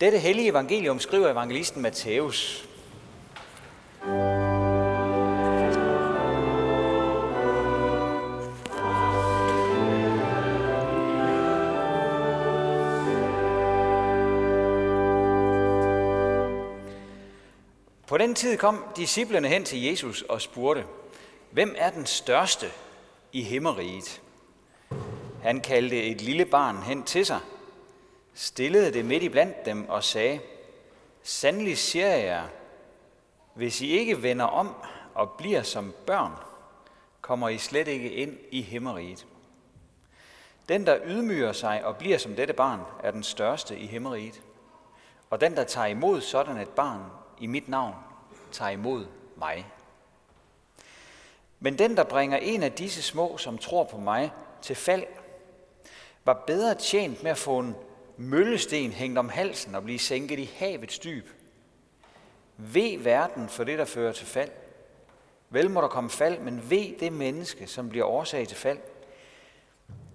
Dette hellige evangelium skriver evangelisten Matthæus. På den tid kom disciplene hen til Jesus og spurgte, hvem er den største i himmeriget? Han kaldte et lille barn hen til sig, stillede det midt i blandt dem og sagde, Sandelig siger jeg jer, hvis I ikke vender om og bliver som børn, kommer I slet ikke ind i himmeriget. Den, der ydmyger sig og bliver som dette barn, er den største i himmeriget. Og den, der tager imod sådan et barn i mit navn, tager imod mig. Men den, der bringer en af disse små, som tror på mig, til fald, var bedre tjent med at få en møllesten hængt om halsen og blive sænket i havets dyb. Ved verden for det, der fører til fald. Vel må der komme fald, men ved det menneske, som bliver årsag til fald.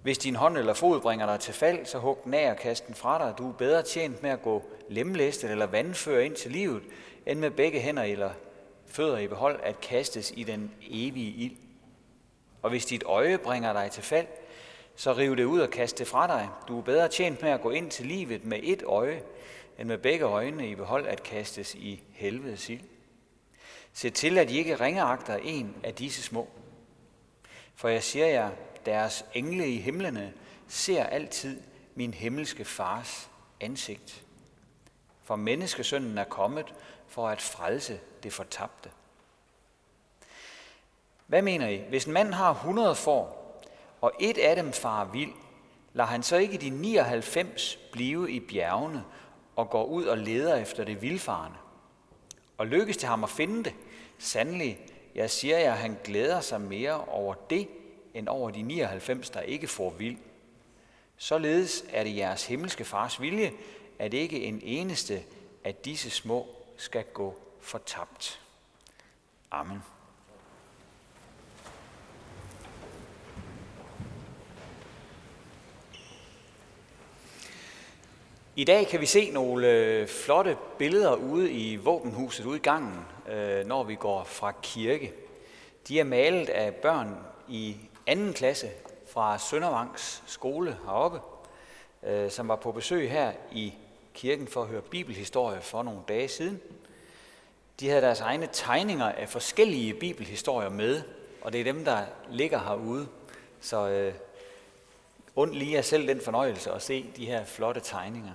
Hvis din hånd eller fod bringer dig til fald, så hug den af og kast den fra dig. Du er bedre tjent med at gå lemlæstet eller vandfører ind til livet, end med begge hænder eller fødder i behold at kastes i den evige ild. Og hvis dit øje bringer dig til fald, så riv det ud og kast det fra dig. Du er bedre tjent med at gå ind til livet med et øje, end med begge øjne i behold at kastes i helvedes ild. Se til, at I ikke ringeagter en af disse små. For jeg siger jer, deres engle i himlene ser altid min himmelske fars ansigt. For menneskesønnen er kommet for at frelse det fortabte. Hvad mener I? Hvis en mand har 100 får, og et af dem farer vild, lader han så ikke de 99 blive i bjergene og går ud og leder efter det vildfarende. Og lykkes det ham at finde det, sandelig, jeg siger jer, han glæder sig mere over det, end over de 99, der ikke får vild. Således er det jeres himmelske fars vilje, at ikke en eneste af disse små skal gå fortabt. Amen. I dag kan vi se nogle øh, flotte billeder ude i våbenhuset ude i gangen, øh, når vi går fra kirke. De er malet af børn i anden klasse fra Søndervangs skole heroppe, øh, som var på besøg her i kirken for at høre bibelhistorie for nogle dage siden. De havde deres egne tegninger af forskellige bibelhistorier med, og det er dem, der ligger herude. Så øh, und lige er selv den fornøjelse at se de her flotte tegninger.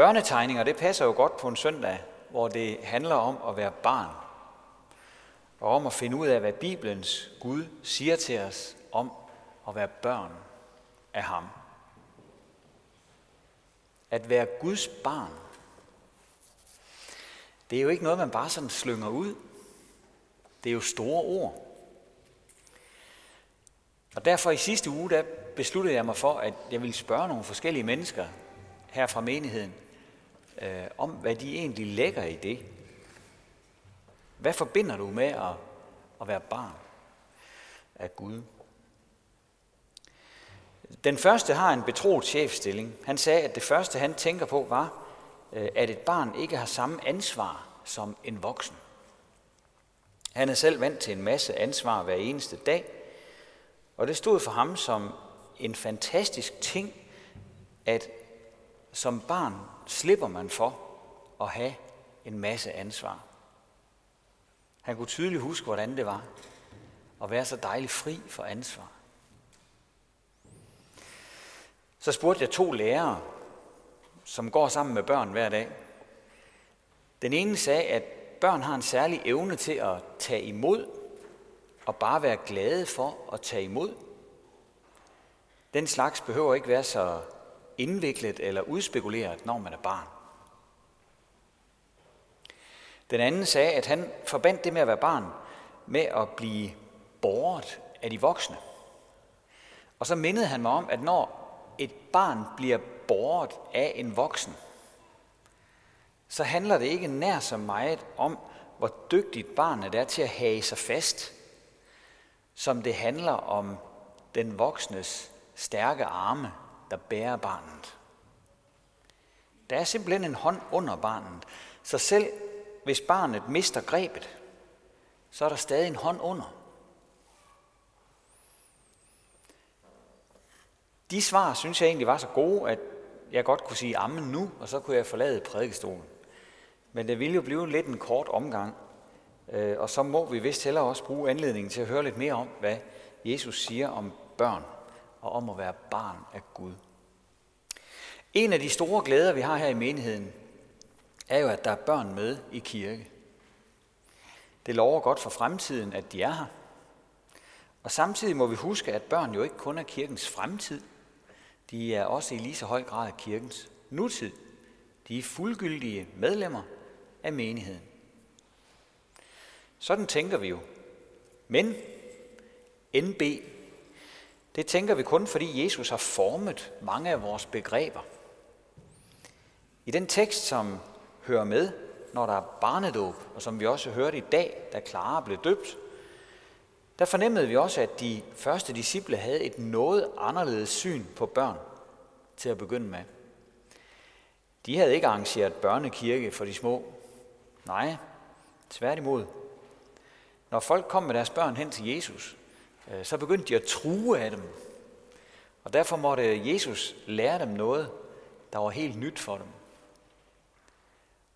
Børnetegninger, det passer jo godt på en søndag, hvor det handler om at være barn. Og om at finde ud af, hvad Bibelens Gud siger til os om at være børn af ham. At være Guds barn, det er jo ikke noget, man bare sådan slynger ud. Det er jo store ord. Og derfor i sidste uge, der besluttede jeg mig for, at jeg ville spørge nogle forskellige mennesker her fra menigheden, øh, om hvad de egentlig lægger i det. Hvad forbinder du med at, at være barn af Gud? Den første har en betroet chefstilling. Han sagde, at det første, han tænker på, var, øh, at et barn ikke har samme ansvar som en voksen. Han er selv vant til en masse ansvar hver eneste dag, og det stod for ham som en fantastisk ting, at som barn slipper man for at have en masse ansvar. Han kunne tydeligt huske, hvordan det var at være så dejligt fri for ansvar. Så spurgte jeg to lærere, som går sammen med børn hver dag. Den ene sagde, at børn har en særlig evne til at tage imod og bare være glade for at tage imod. Den slags behøver ikke være så indviklet eller udspekuleret, når man er barn. Den anden sagde, at han forbandt det med at være barn med at blive borget af de voksne. Og så mindede han mig om, at når et barn bliver borget af en voksen, så handler det ikke nær så meget om, hvor dygtigt barnet er til at hage sig fast, som det handler om den voksnes stærke arme, der bærer barnet. Der er simpelthen en hånd under barnet. Så selv hvis barnet mister grebet, så er der stadig en hånd under. De svar synes jeg egentlig var så gode, at jeg godt kunne sige ammen nu, og så kunne jeg forlade prædikestolen. Men det ville jo blive lidt en kort omgang, øh, og så må vi vist heller også bruge anledningen til at høre lidt mere om, hvad Jesus siger om børn og om at være barn af Gud. En af de store glæder, vi har her i menigheden, er jo, at der er børn med i kirke. Det lover godt for fremtiden, at de er her. Og samtidig må vi huske, at børn jo ikke kun er kirkens fremtid. De er også i lige så høj grad kirkens nutid. De er fuldgyldige medlemmer af menigheden. Sådan tænker vi jo. Men NB, det tænker vi kun, fordi Jesus har formet mange af vores begreber. I den tekst, som hører med, når der er barnedåb, og som vi også hørte i dag, da Clara blev døbt, der fornemmede vi også, at de første disciple havde et noget anderledes syn på børn til at begynde med. De havde ikke arrangeret børnekirke for de små. Nej, tværtimod. Når folk kom med deres børn hen til Jesus, Øh, så begyndte de at true af dem. Og derfor måtte Jesus lære dem noget, der var helt nyt for dem.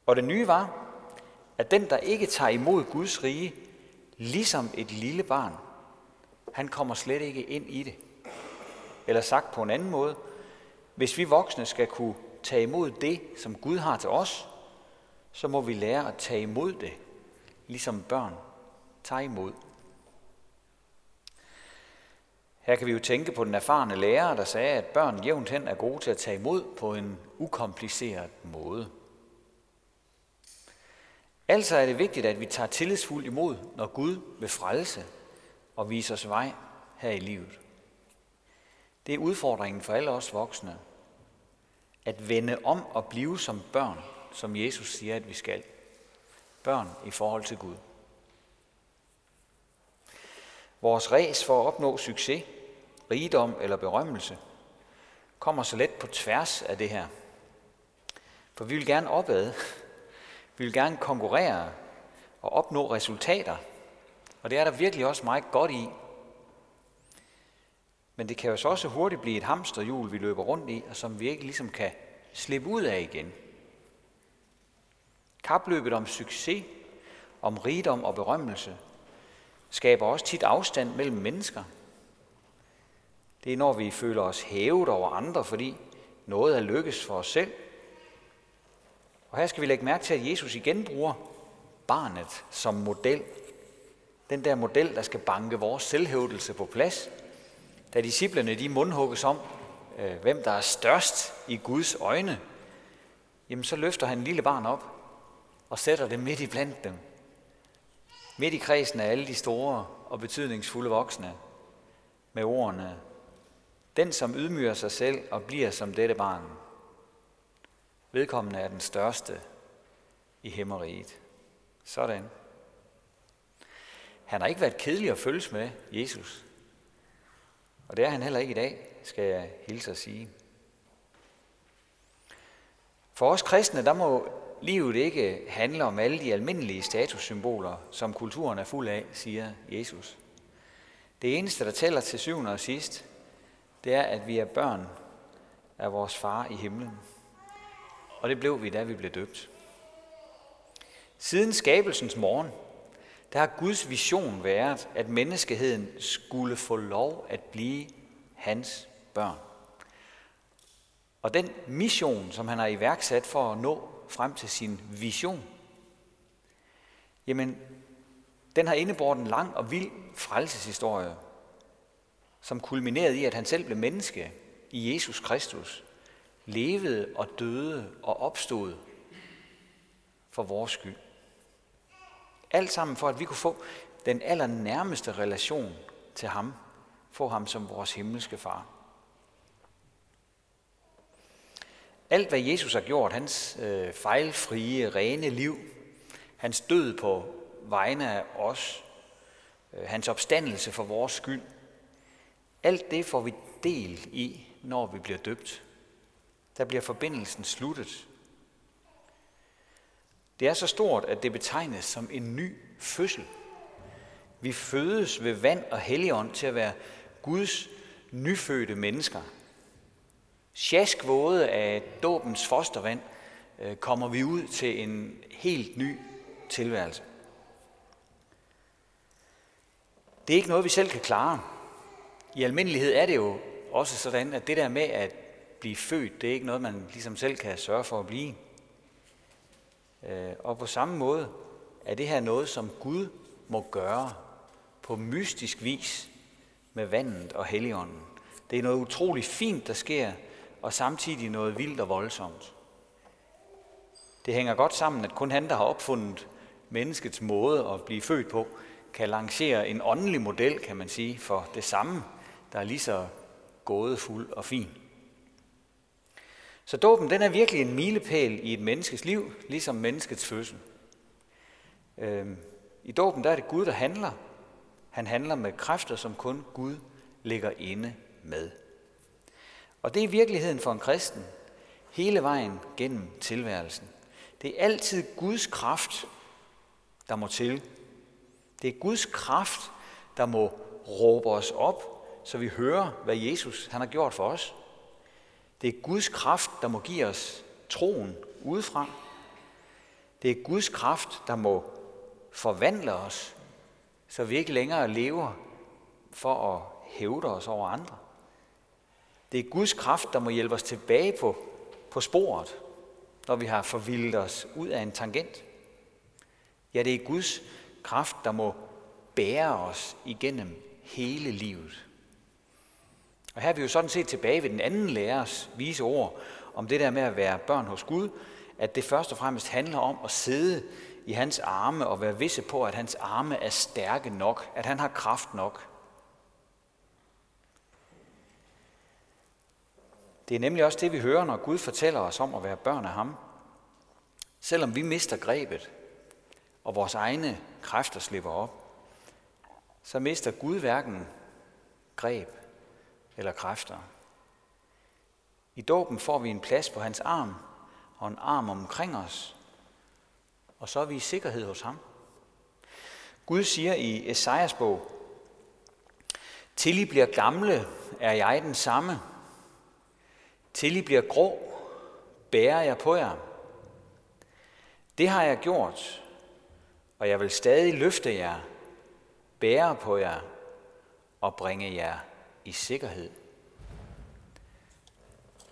Og det nye var, at den, der ikke tager imod Guds rige, ligesom et lille barn, han kommer slet ikke ind i det. Eller sagt på en anden måde, hvis vi voksne skal kunne tage imod det, som Gud har til os, så må vi lære at tage imod det, ligesom børn tager imod. Her kan vi jo tænke på den erfarne lærer, der sagde, at børn jævnt hen er gode til at tage imod på en ukompliceret måde. Altså er det vigtigt, at vi tager tillidsfuldt imod, når Gud vil frelse og vise os vej her i livet. Det er udfordringen for alle os voksne. At vende om og blive som børn, som Jesus siger, at vi skal. Børn i forhold til Gud. Vores ræs for at opnå succes, rigdom eller berømmelse kommer så let på tværs af det her. For vi vil gerne opad, vi vil gerne konkurrere og opnå resultater. Og det er der virkelig også meget godt i. Men det kan jo så også hurtigt blive et hamsterhjul, vi løber rundt i, og som vi ikke ligesom kan slippe ud af igen. Kapløbet om succes, om rigdom og berømmelse, skaber også tit afstand mellem mennesker. Det er, når vi føler os hævet over andre, fordi noget er lykkes for os selv, og her skal vi lægge mærke til, at Jesus igen bruger barnet som model. Den der model, der skal banke vores selvhævdelse på plads. Da disciplene de mundhugges om, øh, hvem der er størst i Guds øjne, jamen så løfter han en lille barn op og sætter det midt i blandt dem. Midt i kredsen af alle de store og betydningsfulde voksne med ordene, den som ydmyger sig selv og bliver som dette barn, Vedkommende er den største i himmeriget. Sådan. Han har ikke været kedelig at følges med, Jesus. Og det er han heller ikke i dag, skal jeg hilse at sige. For os kristne, der må livet ikke handle om alle de almindelige statussymboler, som kulturen er fuld af, siger Jesus. Det eneste, der tæller til syvende og sidst, det er, at vi er børn af vores far i himlen. Og det blev vi, da vi blev døbt. Siden skabelsens morgen, der har Guds vision været, at menneskeheden skulle få lov at blive hans børn. Og den mission, som han har iværksat for at nå frem til sin vision, jamen, den har indebåret en lang og vild frelseshistorie, som kulminerede i, at han selv blev menneske i Jesus Kristus, levede og døde og opstod for vores skyld. Alt sammen for, at vi kunne få den allernærmeste relation til ham, få ham som vores himmelske far. Alt, hvad Jesus har gjort, hans øh, fejlfrie, rene liv, hans død på vegne af os, øh, hans opstandelse for vores skyld, alt det får vi del i, når vi bliver døbt der bliver forbindelsen sluttet Det er så stort, at det betegnes som en ny fødsel. Vi fødes ved vand og helligånd til at være Guds nyfødte mennesker. Sjask våde af dåbens fostervand øh, kommer vi ud til en helt ny tilværelse. Det er ikke noget, vi selv kan klare. I almindelighed er det jo også sådan, at det der med at blive født, det er ikke noget, man ligesom selv kan sørge for at blive. Øh, og på samme måde er det her noget, som Gud må gøre på mystisk vis med vandet og helligånden. Det er noget utroligt fint, der sker, og samtidig noget vildt og voldsomt. Det hænger godt sammen, at kun han, der har opfundet menneskets måde at blive født på, kan lancere en åndelig model, kan man sige, for det samme, der er lige så gådefuld og fin. Så dåben, den er virkelig en milepæl i et menneskes liv, ligesom menneskets fødsel. Øhm, I dåben, der er det Gud, der handler. Han handler med kræfter, som kun Gud ligger inde med. Og det er virkeligheden for en kristen, hele vejen gennem tilværelsen. Det er altid Guds kraft, der må til. Det er Guds kraft, der må råbe os op, så vi hører, hvad Jesus han har gjort for os. Det er Guds kraft, der må give os troen udefra. Det er Guds kraft, der må forvandle os, så vi ikke længere lever for at hævde os over andre. Det er Guds kraft, der må hjælpe os tilbage på, på sporet, når vi har forvildet os ud af en tangent. Ja, det er Guds kraft, der må bære os igennem hele livet. Og her er vi jo sådan set tilbage ved den anden lærers vise ord om det der med at være børn hos Gud, at det først og fremmest handler om at sidde i hans arme og være visse på, at hans arme er stærke nok, at han har kraft nok. Det er nemlig også det, vi hører, når Gud fortæller os om at være børn af ham. Selvom vi mister grebet, og vores egne kræfter slipper op, så mister Gud hverken greb eller kræfter. I dåben får vi en plads på hans arm og en arm omkring os, og så er vi i sikkerhed hos ham. Gud siger i Esajas bog, Til I bliver gamle, er jeg den samme. Til I bliver grå, bærer jeg på jer. Det har jeg gjort, og jeg vil stadig løfte jer, bære på jer og bringe jer i sikkerhed.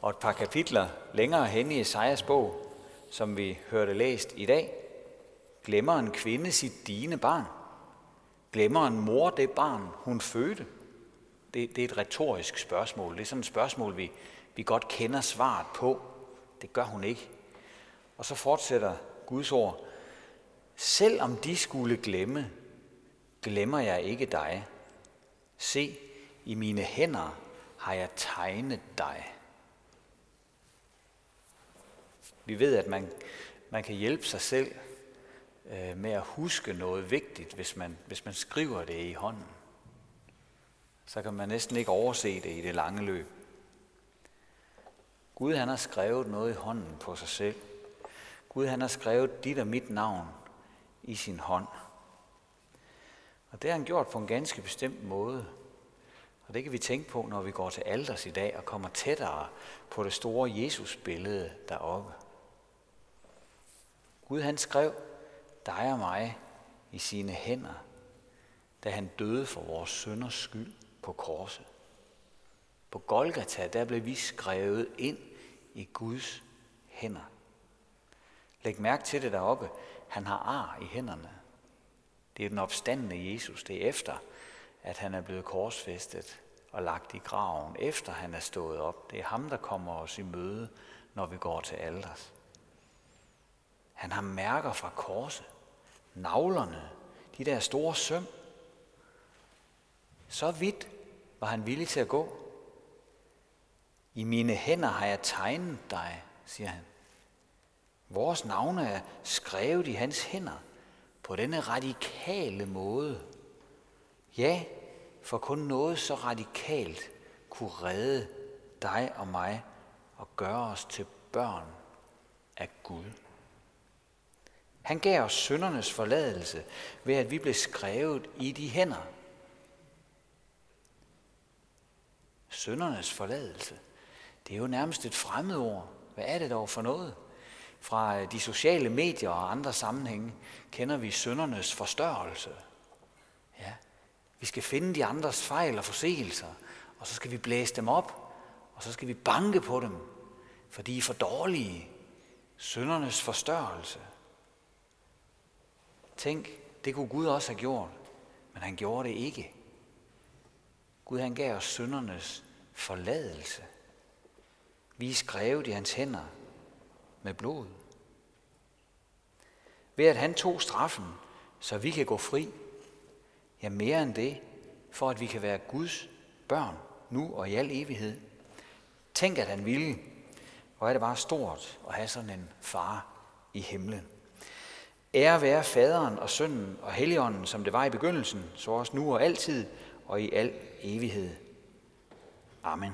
Og et par kapitler længere hen i Esajas bog, som vi hørte læst i dag, glemmer en kvinde sit dine barn. Glemmer en mor det barn, hun fødte. Det, det er et retorisk spørgsmål. Det er sådan et spørgsmål, vi, vi godt kender svaret på. Det gør hun ikke. Og så fortsætter Guds ord. Selvom de skulle glemme, glemmer jeg ikke dig. Se, i mine hænder har jeg tegnet dig. Vi ved, at man, man kan hjælpe sig selv øh, med at huske noget vigtigt, hvis man, hvis man skriver det i hånden. Så kan man næsten ikke overse det i det lange løb. Gud han har skrevet noget i hånden på sig selv. Gud han har skrevet dit og mit navn i sin hånd. Og det har han gjort på en ganske bestemt måde. Og det kan vi tænke på, når vi går til alders i dag og kommer tættere på det store Jesus-billede deroppe. Gud han skrev dig og mig i sine hænder, da han døde for vores sønders skyld på korset. På Golgata, der blev vi skrevet ind i Guds hænder. Læg mærke til det deroppe. Han har ar i hænderne. Det er den opstandende Jesus. Det er efter, at han er blevet korsfæstet og lagt i graven, efter han er stået op. Det er ham, der kommer os i møde, når vi går til alders. Han har mærker fra korset, navlerne, de der store søm. Så vidt var han villig til at gå. I mine hænder har jeg tegnet dig, siger han. Vores navne er skrevet i hans hænder på denne radikale måde. Ja, for kun noget så radikalt kunne redde dig og mig og gøre os til børn af Gud. Han gav os syndernes forladelse ved, at vi blev skrevet i de hænder. Syndernes forladelse. Det er jo nærmest et fremmedord. Hvad er det dog for noget? Fra øh, de sociale medier og andre sammenhænge kender vi syndernes forstørrelse. Ja. Vi skal finde de andres fejl og forseelser, og så skal vi blæse dem op, og så skal vi banke på dem, for de er for dårlige. Syndernes forstørrelse. Tænk, det kunne Gud også have gjort, men han gjorde det ikke. Gud han gav os syndernes forladelse. Vi er skrevet i hans hænder med blod. Ved at han tog straffen, så vi kan gå fri. Ja, mere end det, for at vi kan være Guds børn, nu og i al evighed. Tænk, at han ville. Hvor er det bare stort at have sådan en far i himlen. Ære være faderen og sønnen og helligånden, som det var i begyndelsen, så også nu og altid og i al evighed. Amen.